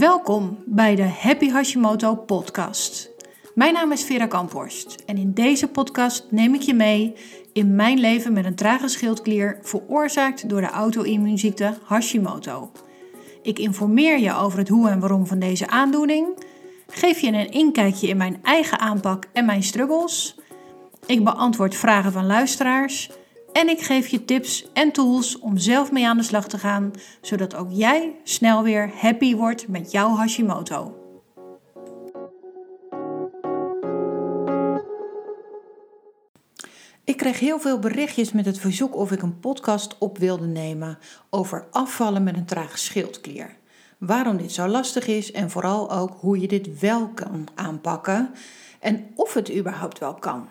Welkom bij de Happy Hashimoto podcast. Mijn naam is Vera Kamphorst en in deze podcast neem ik je mee in mijn leven met een trage schildklier veroorzaakt door de auto-immuunziekte Hashimoto. Ik informeer je over het hoe en waarom van deze aandoening, geef je een inkijkje in mijn eigen aanpak en mijn struggles. Ik beantwoord vragen van luisteraars en ik geef je tips en tools om zelf mee aan de slag te gaan, zodat ook jij snel weer happy wordt met jouw Hashimoto. Ik kreeg heel veel berichtjes met het verzoek of ik een podcast op wilde nemen over afvallen met een trage schildklier. Waarom dit zo lastig is en vooral ook hoe je dit wel kan aanpakken en of het überhaupt wel kan.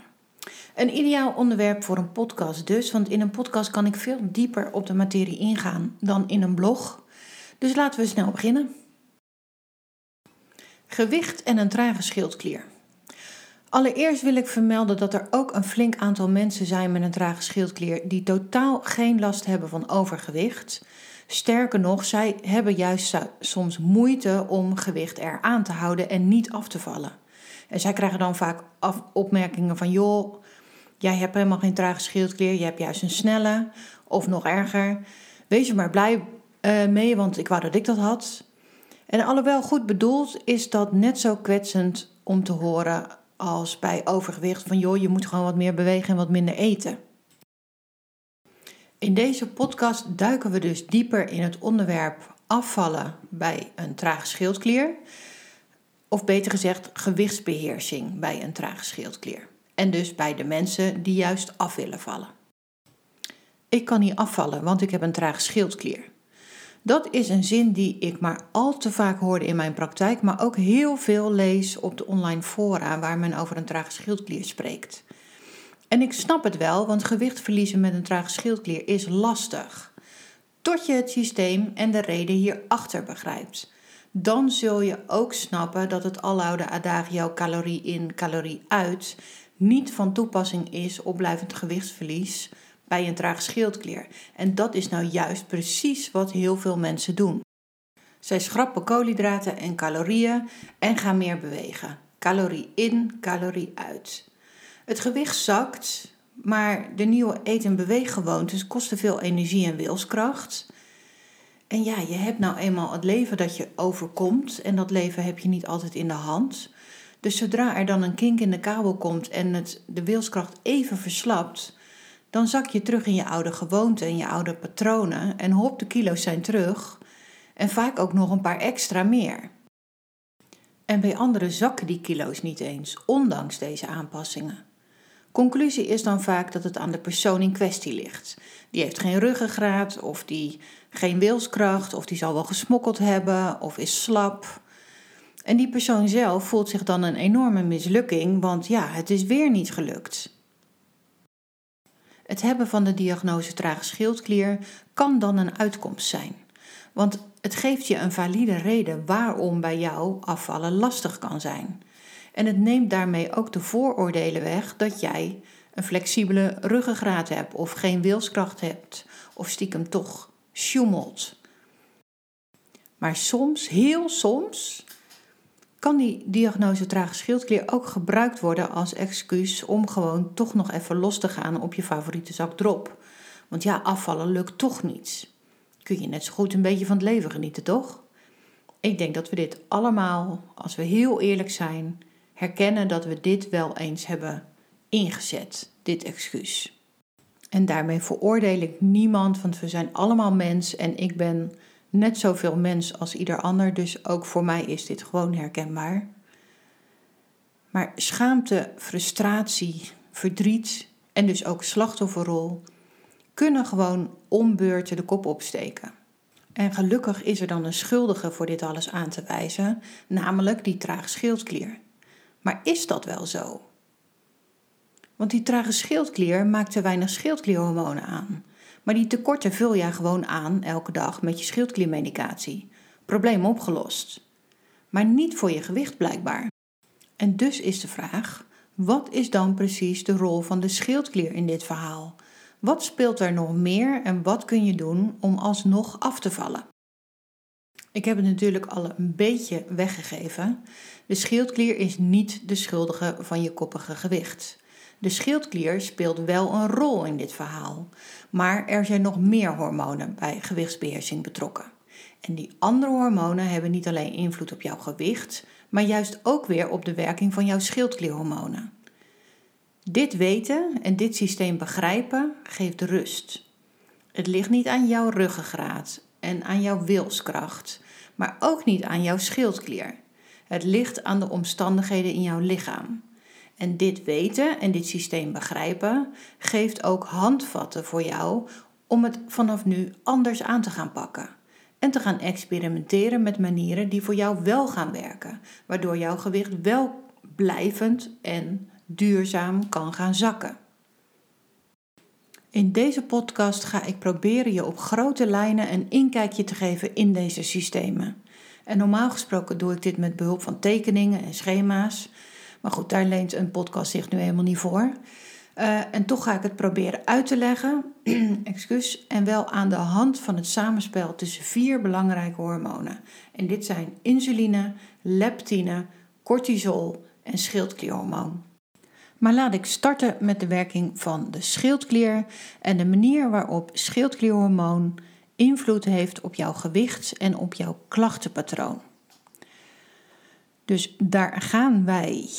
Een ideaal onderwerp voor een podcast dus, want in een podcast kan ik veel dieper op de materie ingaan dan in een blog. Dus laten we snel beginnen. Gewicht en een trage schildklier. Allereerst wil ik vermelden dat er ook een flink aantal mensen zijn met een trage schildklier die totaal geen last hebben van overgewicht. Sterker nog, zij hebben juist soms moeite om gewicht eraan te houden en niet af te vallen. En zij krijgen dan vaak opmerkingen van: joh, hebt helemaal geen trage schildklier, je hebt juist een snelle. Of nog erger, wees er maar blij uh, mee, want ik wou dat ik dat had. En alhoewel goed bedoeld, is dat net zo kwetsend om te horen als bij overgewicht: van joh, je moet gewoon wat meer bewegen en wat minder eten. In deze podcast duiken we dus dieper in het onderwerp afvallen bij een trage schildklier. Of beter gezegd, gewichtsbeheersing bij een trage schildklier. En dus bij de mensen die juist af willen vallen. Ik kan niet afvallen, want ik heb een trage schildklier. Dat is een zin die ik maar al te vaak hoorde in mijn praktijk, maar ook heel veel lees op de online fora waar men over een trage schildklier spreekt. En ik snap het wel, want gewicht verliezen met een trage schildklier is lastig. Tot je het systeem en de reden hierachter begrijpt dan zul je ook snappen dat het aloude adagio calorie in, calorie uit niet van toepassing is op blijvend gewichtsverlies bij een traag schildklier. En dat is nou juist precies wat heel veel mensen doen. Zij schrappen koolhydraten en calorieën en gaan meer bewegen. Calorie in, calorie uit. Het gewicht zakt, maar de nieuwe eet- en beweeggewoontes kosten veel energie en wilskracht. En ja, je hebt nou eenmaal het leven dat je overkomt en dat leven heb je niet altijd in de hand. Dus zodra er dan een kink in de kabel komt en het, de wilskracht even verslapt, dan zak je terug in je oude gewoonten en je oude patronen en hop, de kilo's zijn terug en vaak ook nog een paar extra meer. En bij anderen zakken die kilo's niet eens, ondanks deze aanpassingen. Conclusie is dan vaak dat het aan de persoon in kwestie ligt. Die heeft geen ruggengraat, of die geen wilskracht, of die zal wel gesmokkeld hebben, of is slap. En die persoon zelf voelt zich dan een enorme mislukking, want ja, het is weer niet gelukt. Het hebben van de diagnose trage schildklier kan dan een uitkomst zijn. Want het geeft je een valide reden waarom bij jou afvallen lastig kan zijn. En het neemt daarmee ook de vooroordelen weg dat jij een flexibele ruggengraat hebt of geen wilskracht hebt of stiekem toch sjoemelt. Maar soms, heel soms, kan die diagnose trage schildklier ook gebruikt worden als excuus om gewoon toch nog even los te gaan op je favoriete zak drop. Want ja, afvallen lukt toch niet. Kun je net zo goed een beetje van het leven genieten, toch? Ik denk dat we dit allemaal, als we heel eerlijk zijn, herkennen dat we dit wel eens hebben ingezet, dit excuus. En daarmee veroordeel ik niemand, want we zijn allemaal mens en ik ben net zoveel mens als ieder ander, dus ook voor mij is dit gewoon herkenbaar. Maar schaamte, frustratie, verdriet en dus ook slachtofferrol kunnen gewoon ombeurten de kop opsteken. En gelukkig is er dan een schuldige voor dit alles aan te wijzen, namelijk die traag schildklier. Maar is dat wel zo? Want die trage schildklier maakt te weinig schildklierhormonen aan. Maar die tekorten vul jij gewoon aan elke dag met je schildkliermedicatie. Probleem opgelost. Maar niet voor je gewicht blijkbaar. En dus is de vraag: wat is dan precies de rol van de schildklier in dit verhaal? Wat speelt er nog meer en wat kun je doen om alsnog af te vallen? Ik heb het natuurlijk al een beetje weggegeven. De schildklier is niet de schuldige van je koppige gewicht. De schildklier speelt wel een rol in dit verhaal, maar er zijn nog meer hormonen bij gewichtsbeheersing betrokken. En die andere hormonen hebben niet alleen invloed op jouw gewicht, maar juist ook weer op de werking van jouw schildklierhormonen. Dit weten en dit systeem begrijpen geeft rust. Het ligt niet aan jouw ruggengraat en aan jouw wilskracht, maar ook niet aan jouw schildklier. Het ligt aan de omstandigheden in jouw lichaam. En dit weten en dit systeem begrijpen geeft ook handvatten voor jou om het vanaf nu anders aan te gaan pakken. En te gaan experimenteren met manieren die voor jou wel gaan werken, waardoor jouw gewicht wel blijvend en duurzaam kan gaan zakken. In deze podcast ga ik proberen je op grote lijnen een inkijkje te geven in deze systemen. En normaal gesproken doe ik dit met behulp van tekeningen en schema's. Maar goed, daar leent een podcast zich nu helemaal niet voor. Uh, en toch ga ik het proberen uit te leggen, excuus, en wel aan de hand van het samenspel tussen vier belangrijke hormonen. En dit zijn insuline, leptine, cortisol en schildklierhormoon. Maar laat ik starten met de werking van de schildklier en de manier waarop schildklierhormoon invloed heeft op jouw gewicht en op jouw klachtenpatroon. Dus daar gaan wij.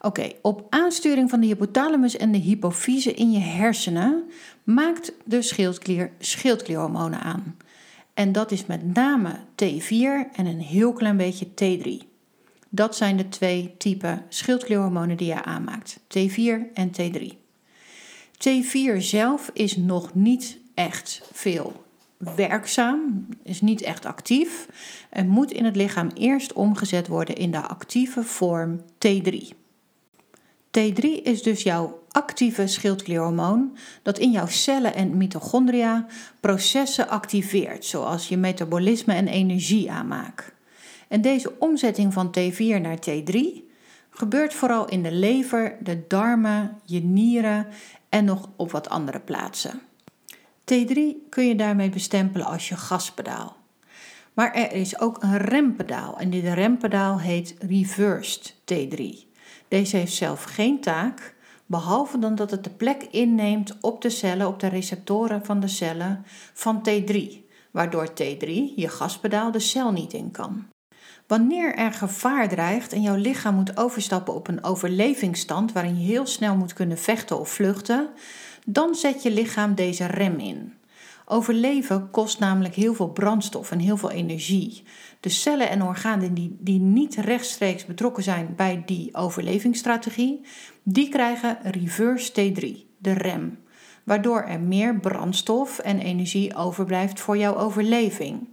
Oké, op aansturing van de hypothalamus en de hypofyse in je hersenen maakt de schildklier schildklierhormonen aan. En dat is met name T4 en een heel klein beetje T3. Dat zijn de twee typen schildklierhormonen die je aanmaakt: T4 en T3. T4 zelf is nog niet echt veel werkzaam, is niet echt actief en moet in het lichaam eerst omgezet worden in de actieve vorm T3. T3 is dus jouw actieve schildklierhormoon dat in jouw cellen en mitochondria processen activeert, zoals je metabolisme en energie aanmaak. En deze omzetting van T4 naar T3 gebeurt vooral in de lever, de darmen, je nieren en nog op wat andere plaatsen. T3 kun je daarmee bestempelen als je gaspedaal. Maar er is ook een rempedaal en dit rempedaal heet reversed T3. Deze heeft zelf geen taak, behalve dan dat het de plek inneemt op de cellen, op de receptoren van de cellen van T3, waardoor T3, je gaspedaal, de cel niet in kan. Wanneer er gevaar dreigt en jouw lichaam moet overstappen op een overlevingsstand waarin je heel snel moet kunnen vechten of vluchten, dan zet je lichaam deze rem in. Overleven kost namelijk heel veel brandstof en heel veel energie. De cellen en organen die, die niet rechtstreeks betrokken zijn bij die overlevingsstrategie, die krijgen reverse T3, de rem, waardoor er meer brandstof en energie overblijft voor jouw overleving.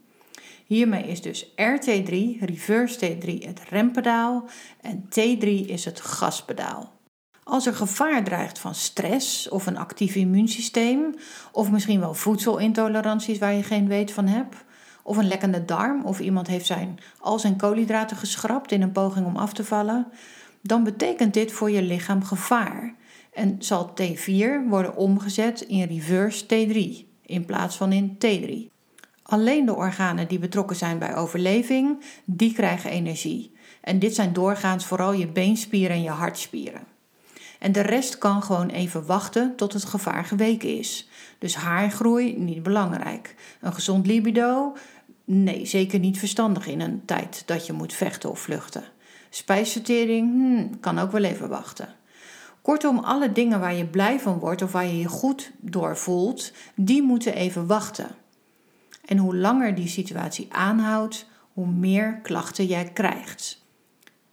Hiermee is dus RT3, reverse T3, het rempedaal en T3 is het gaspedaal. Als er gevaar dreigt van stress of een actief immuunsysteem, of misschien wel voedselintoleranties waar je geen weet van hebt, of een lekkende darm, of iemand heeft zijn, al zijn koolhydraten geschrapt in een poging om af te vallen, dan betekent dit voor je lichaam gevaar en zal T4 worden omgezet in reverse T3 in plaats van in T3. Alleen de organen die betrokken zijn bij overleving, die krijgen energie. En dit zijn doorgaans vooral je beenspieren en je hartspieren. En de rest kan gewoon even wachten tot het gevaar geweken is. Dus haargroei niet belangrijk. Een gezond libido? Nee, zeker niet verstandig in een tijd dat je moet vechten of vluchten. Spijsvertering? Hmm, kan ook wel even wachten. Kortom, alle dingen waar je blij van wordt of waar je je goed door voelt, die moeten even wachten. En hoe langer die situatie aanhoudt, hoe meer klachten jij krijgt.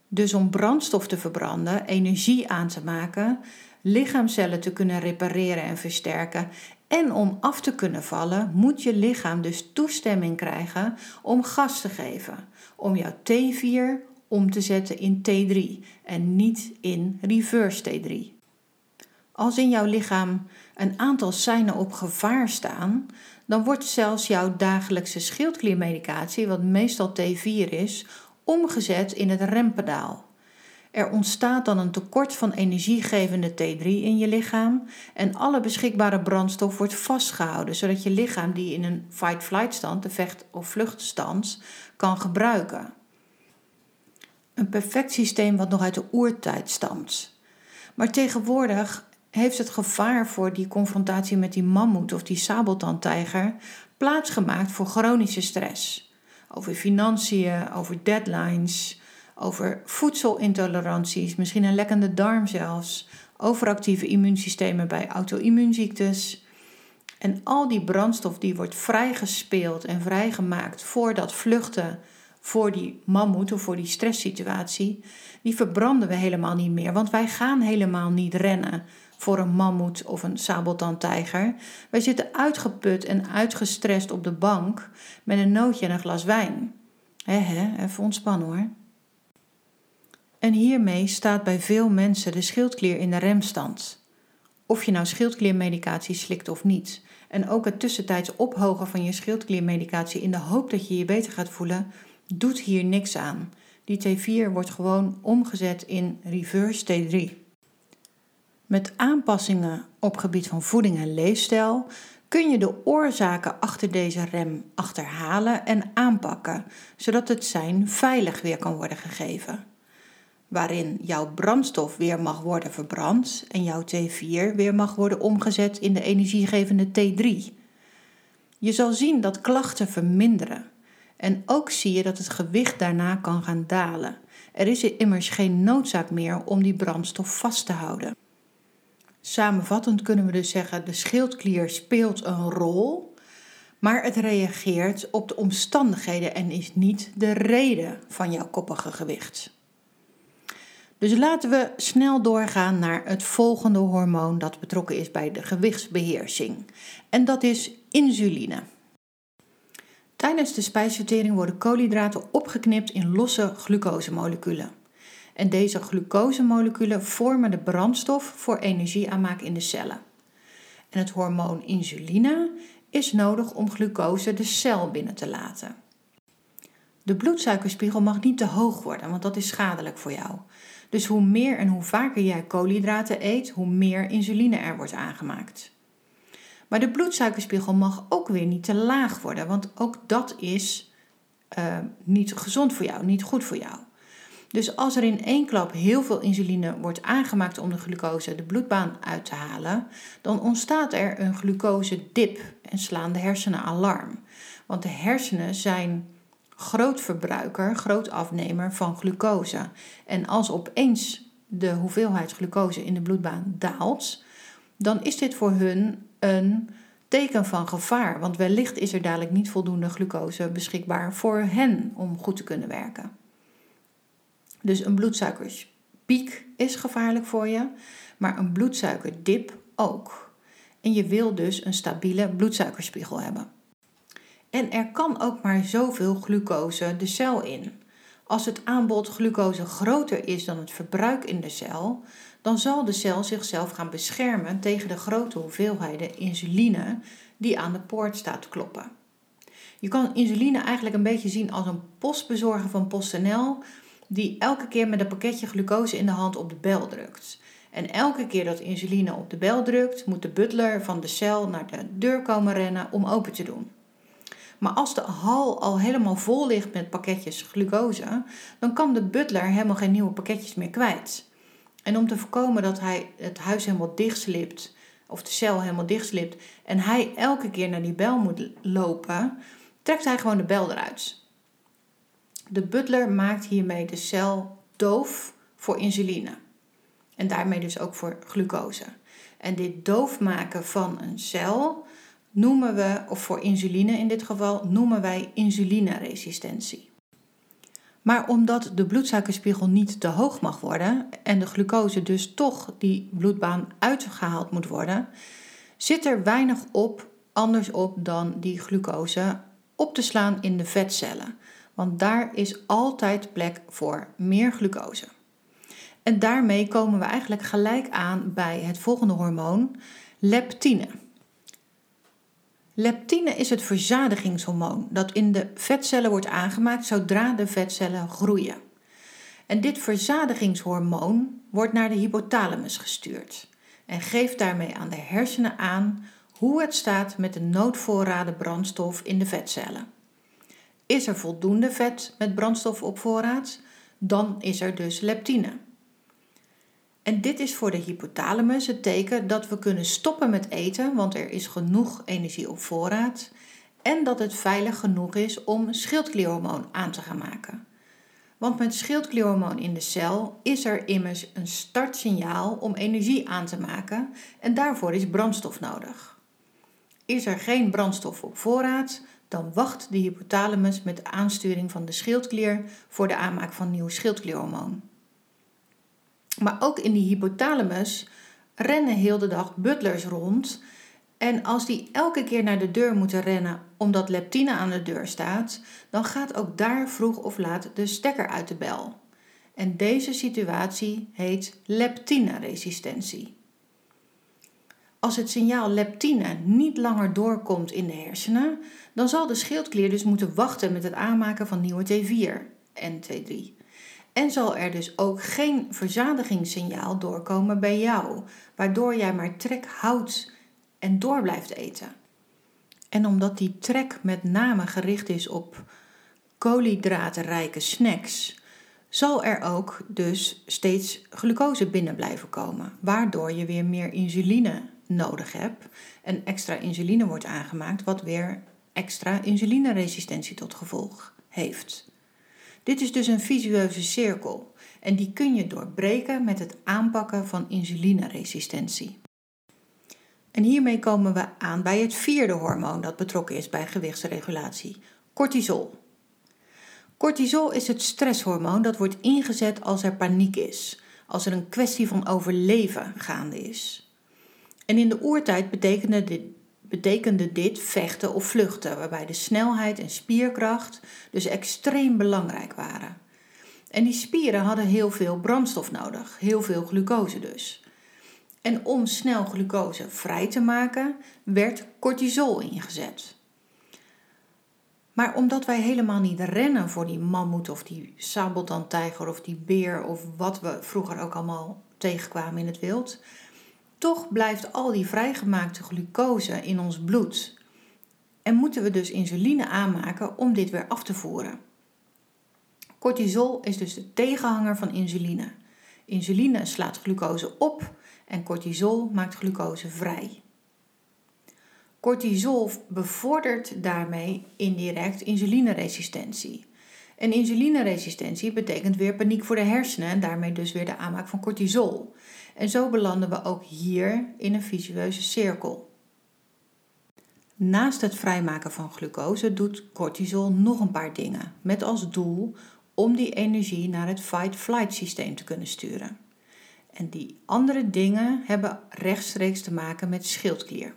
Dus om brandstof te verbranden, energie aan te maken, lichaamcellen te kunnen repareren en versterken en om af te kunnen vallen, moet je lichaam dus toestemming krijgen om gas te geven. Om jouw T4 om te zetten in T3 en niet in reverse T3. Als in jouw lichaam een aantal seinen op gevaar staan, dan wordt zelfs jouw dagelijkse schildkliermedicatie, wat meestal T4 is, omgezet in het rempedaal. Er ontstaat dan een tekort van energiegevende T3 in je lichaam en alle beschikbare brandstof wordt vastgehouden, zodat je lichaam die in een fight-flight stand, de vecht- of vluchtstand, kan gebruiken. Een perfect systeem wat nog uit de oertijd stamt. Maar tegenwoordig heeft het gevaar voor die confrontatie met die mammoet of die sabeltandtijger plaatsgemaakt voor chronische stress. Over financiën, over deadlines, over voedselintoleranties, misschien een lekkende darm zelfs, overactieve immuunsystemen bij auto-immuunziektes. En al die brandstof die wordt vrijgespeeld en vrijgemaakt voor dat vluchten voor die mammoet of voor die stresssituatie, die verbranden we helemaal niet meer. Want wij gaan helemaal niet rennen voor een mammoet of een sabeltandtijger. Wij zitten uitgeput en uitgestrest op de bank met een nootje en een glas wijn. Hé, hé, even ontspannen hoor. En hiermee staat bij veel mensen de schildklier in de remstand. Of je nou schildkliermedicatie slikt of niet. En ook het tussentijds ophogen van je schildkliermedicatie in de hoop dat je je beter gaat voelen, doet hier niks aan. Die T4 wordt gewoon omgezet in reverse T3. Met aanpassingen op gebied van voeding en leefstijl kun je de oorzaken achter deze rem achterhalen en aanpakken, zodat het zijn veilig weer kan worden gegeven. Waarin jouw brandstof weer mag worden verbrand en jouw T4 weer mag worden omgezet in de energiegevende T3. Je zal zien dat klachten verminderen. En ook zie je dat het gewicht daarna kan gaan dalen. Er is immers geen noodzaak meer om die brandstof vast te houden. Samenvattend kunnen we dus zeggen: de schildklier speelt een rol, maar het reageert op de omstandigheden en is niet de reden van jouw koppige gewicht. Dus laten we snel doorgaan naar het volgende hormoon dat betrokken is bij de gewichtsbeheersing. En dat is insuline. Tijdens de spijsvertering worden koolhydraten opgeknipt in losse glucosemoleculen. En deze glucosemoleculen vormen de brandstof voor energieaanmaak in de cellen. En het hormoon insuline is nodig om glucose de cel binnen te laten. De bloedsuikerspiegel mag niet te hoog worden, want dat is schadelijk voor jou. Dus hoe meer en hoe vaker jij koolhydraten eet, hoe meer insuline er wordt aangemaakt. Maar de bloedsuikerspiegel mag ook weer niet te laag worden, want ook dat is uh, niet gezond voor jou, niet goed voor jou. Dus als er in één klap heel veel insuline wordt aangemaakt om de glucose de bloedbaan uit te halen, dan ontstaat er een glucose-dip en slaan de hersenen alarm. Want de hersenen zijn groot verbruiker, groot afnemer van glucose. En als opeens de hoeveelheid glucose in de bloedbaan daalt, dan is dit voor hun een teken van gevaar. Want wellicht is er dadelijk niet voldoende glucose beschikbaar voor hen om goed te kunnen werken. Dus een bloedsuikerspiek is gevaarlijk voor je, maar een bloedsuikerdip ook. En je wil dus een stabiele bloedsuikerspiegel hebben. En er kan ook maar zoveel glucose de cel in. Als het aanbod glucose groter is dan het verbruik in de cel, dan zal de cel zichzelf gaan beschermen tegen de grote hoeveelheden insuline die aan de poort staat te kloppen. Je kan insuline eigenlijk een beetje zien als een postbezorger van PostNL die elke keer met een pakketje glucose in de hand op de bel drukt. En elke keer dat insuline op de bel drukt, moet de butler van de cel naar de deur komen rennen om open te doen. Maar als de hal al helemaal vol ligt met pakketjes glucose, dan kan de butler helemaal geen nieuwe pakketjes meer kwijt. En om te voorkomen dat hij het huis helemaal dichtslipt, of de cel helemaal dichtslipt, en hij elke keer naar die bel moet lopen, trekt hij gewoon de bel eruit. De butler maakt hiermee de cel doof voor insuline. En daarmee dus ook voor glucose. En dit doofmaken van een cel noemen we, of voor insuline in dit geval, noemen wij insulineresistentie. Maar omdat de bloedsuikerspiegel niet te hoog mag worden en de glucose dus toch die bloedbaan uitgehaald moet worden, zit er weinig op anders op dan die glucose op te slaan in de vetcellen. Want daar is altijd plek voor meer glucose. En daarmee komen we eigenlijk gelijk aan bij het volgende hormoon, leptine. Leptine is het verzadigingshormoon dat in de vetcellen wordt aangemaakt zodra de vetcellen groeien. En dit verzadigingshormoon wordt naar de hypothalamus gestuurd en geeft daarmee aan de hersenen aan hoe het staat met de noodvoorraden brandstof in de vetcellen. Is er voldoende vet met brandstof op voorraad, dan is er dus leptine. En dit is voor de hypothalamus het teken dat we kunnen stoppen met eten, want er is genoeg energie op voorraad. En dat het veilig genoeg is om schildklierhormoon aan te gaan maken. Want met schildklierhormoon in de cel is er immers een startsignaal om energie aan te maken en daarvoor is brandstof nodig. Is er geen brandstof op voorraad, dan wacht de hypothalamus met de aansturing van de schildklier voor de aanmaak van nieuw schildklierhormoon. Maar ook in die hypothalamus rennen heel de dag butlers rond. En als die elke keer naar de deur moeten rennen omdat leptine aan de deur staat, dan gaat ook daar vroeg of laat de stekker uit de bel. En deze situatie heet leptineresistentie. Als het signaal leptine niet langer doorkomt in de hersenen, dan zal de schildklier dus moeten wachten met het aanmaken van nieuwe T4 en T3. En zal er dus ook geen verzadigingssignaal doorkomen bij jou, waardoor jij maar trek houdt en door blijft eten. En omdat die trek met name gericht is op koolhydratenrijke snacks, zal er ook dus steeds glucose binnen blijven komen, waardoor je weer meer insuline nodig hebt en extra insuline wordt aangemaakt, wat weer extra insulineresistentie tot gevolg heeft. Dit is dus een visueuze cirkel en die kun je doorbreken met het aanpakken van insulineresistentie. En hiermee komen we aan bij het vierde hormoon dat betrokken is bij gewichtsregulatie: cortisol. Cortisol is het stresshormoon dat wordt ingezet als er paniek is, als er een kwestie van overleven gaande is. En in de oertijd betekende dit, betekende dit vechten of vluchten, waarbij de snelheid en spierkracht dus extreem belangrijk waren. En die spieren hadden heel veel brandstof nodig, heel veel glucose dus. En om snel glucose vrij te maken, werd cortisol ingezet. Maar omdat wij helemaal niet rennen voor die mammoet of die sabeltandtijger of die beer of wat we vroeger ook allemaal tegenkwamen in het wild, toch blijft al die vrijgemaakte glucose in ons bloed. En moeten we dus insuline aanmaken om dit weer af te voeren. Cortisol is dus de tegenhanger van insuline. Insuline slaat glucose op en cortisol maakt glucose vrij. Cortisol bevordert daarmee indirect insulineresistentie. En insulineresistentie betekent weer paniek voor de hersenen en daarmee dus weer de aanmaak van cortisol. En zo belanden we ook hier in een visueuze cirkel. Naast het vrijmaken van glucose doet cortisol nog een paar dingen, met als doel om die energie naar het fight-flight systeem te kunnen sturen. En die andere dingen hebben rechtstreeks te maken met schildklier.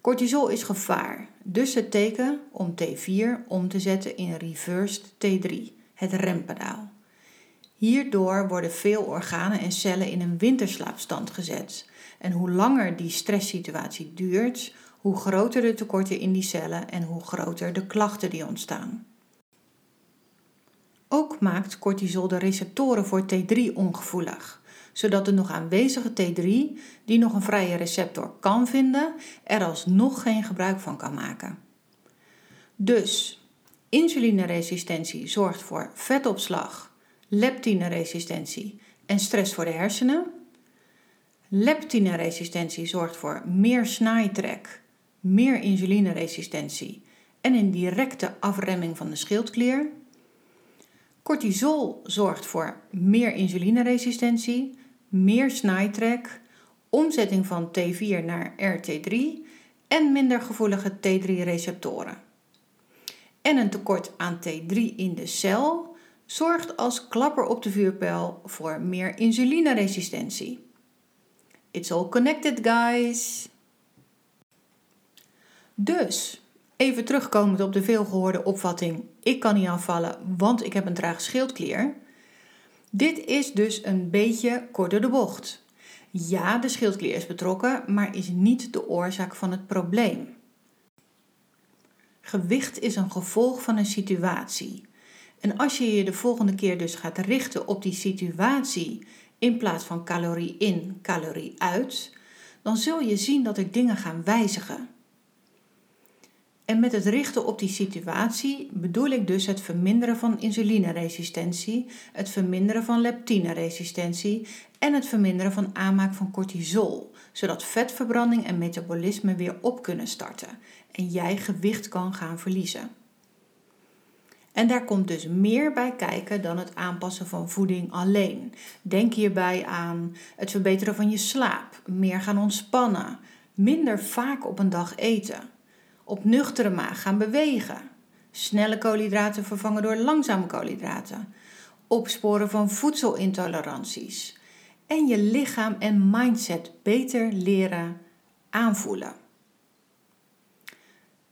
Cortisol is gevaar, dus het teken om T4 om te zetten in reversed T3, het rempedaal. Hierdoor worden veel organen en cellen in een winterslaapstand gezet. En hoe langer die stresssituatie duurt, hoe groter de tekorten in die cellen en hoe groter de klachten die ontstaan. Ook maakt cortisol de receptoren voor T3 ongevoelig, zodat de nog aanwezige T3, die nog een vrije receptor kan vinden, er alsnog geen gebruik van kan maken. Dus insulineresistentie zorgt voor vetopslag, leptineresistentie en stress voor de hersenen. Leptineresistentie zorgt voor meer snaaitrek, meer insulineresistentie en een directe afremming van de schildklier. Cortisol zorgt voor meer insulineresistentie, meer snaaitrek, omzetting van T4 naar RT3 en minder gevoelige T3-receptoren. En een tekort aan T3 in de cel zorgt als klapper op de vuurpijl voor meer insulineresistentie. It's all connected, guys. Dus, even terugkomend op de veelgehoorde opvatting: ik kan niet afvallen, want ik heb een traag schildklier. Dit is dus een beetje kort door de bocht. Ja, de schildklier is betrokken, maar is niet de oorzaak van het probleem. Gewicht is een gevolg van een situatie. En als je je de volgende keer dus gaat richten op die situatie in plaats van calorie in, calorie uit, dan zul je zien dat er dingen gaan wijzigen. En met het richten op die situatie bedoel ik dus het verminderen van insulineresistentie, het verminderen van leptineresistentie en het verminderen van aanmaak van cortisol, zodat vetverbranding en metabolisme weer op kunnen starten en jij gewicht kan gaan verliezen. En daar komt dus meer bij kijken dan het aanpassen van voeding alleen. Denk hierbij aan het verbeteren van je slaap, meer gaan ontspannen, minder vaak op een dag eten, op nuchtere maag gaan bewegen, snelle koolhydraten vervangen door langzame koolhydraten, opsporen van voedselintoleranties en je lichaam en mindset beter leren aanvoelen.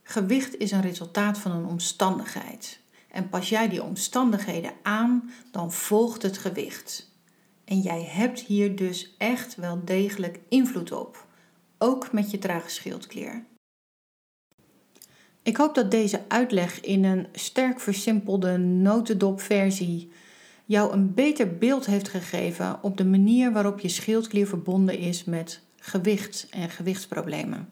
Gewicht is een resultaat van een omstandigheid. En pas jij die omstandigheden aan, dan volgt het gewicht. En jij hebt hier dus echt wel degelijk invloed op, ook met je trage schildklier. Ik hoop dat deze uitleg in een sterk versimpelde notendopversie jou een beter beeld heeft gegeven op de manier waarop je schildklier verbonden is met gewicht en gewichtsproblemen.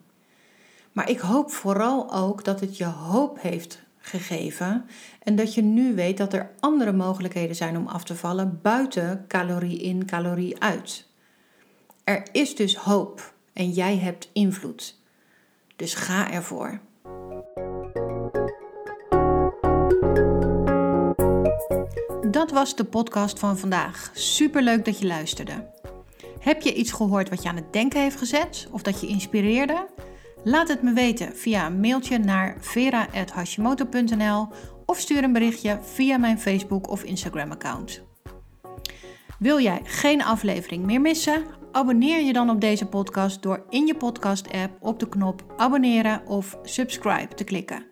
Maar ik hoop vooral ook dat het je hoop heeft gegeven en dat je nu weet dat er andere mogelijkheden zijn om af te vallen buiten calorie in, calorie uit. Er is dus hoop en jij hebt invloed. Dus ga ervoor. Dat was de podcast van vandaag. Superleuk dat je luisterde. Heb je iets gehoord wat je aan het denken heeft gezet of dat je inspireerde? Laat het me weten via een mailtje naar vera.hashimoto.nl of stuur een berichtje via mijn Facebook of Instagram account. Wil jij geen aflevering meer missen? Abonneer je dan op deze podcast door in je podcast app op de knop abonneren of subscribe te klikken.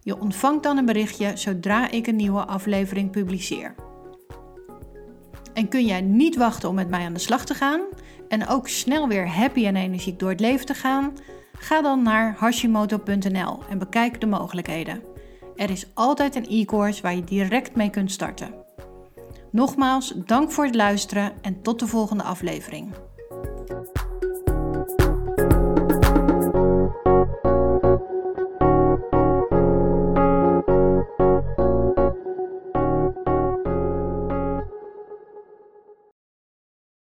Je ontvangt dan een berichtje zodra ik een nieuwe aflevering publiceer. En kun jij niet wachten om met mij aan de slag te gaan en ook snel weer happy en energiek door het leven te gaan? Ga dan naar hashimoto.nl en bekijk de mogelijkheden. Er is altijd een e-course waar je direct mee kunt starten. Nogmaals, dank voor het luisteren en tot de volgende aflevering.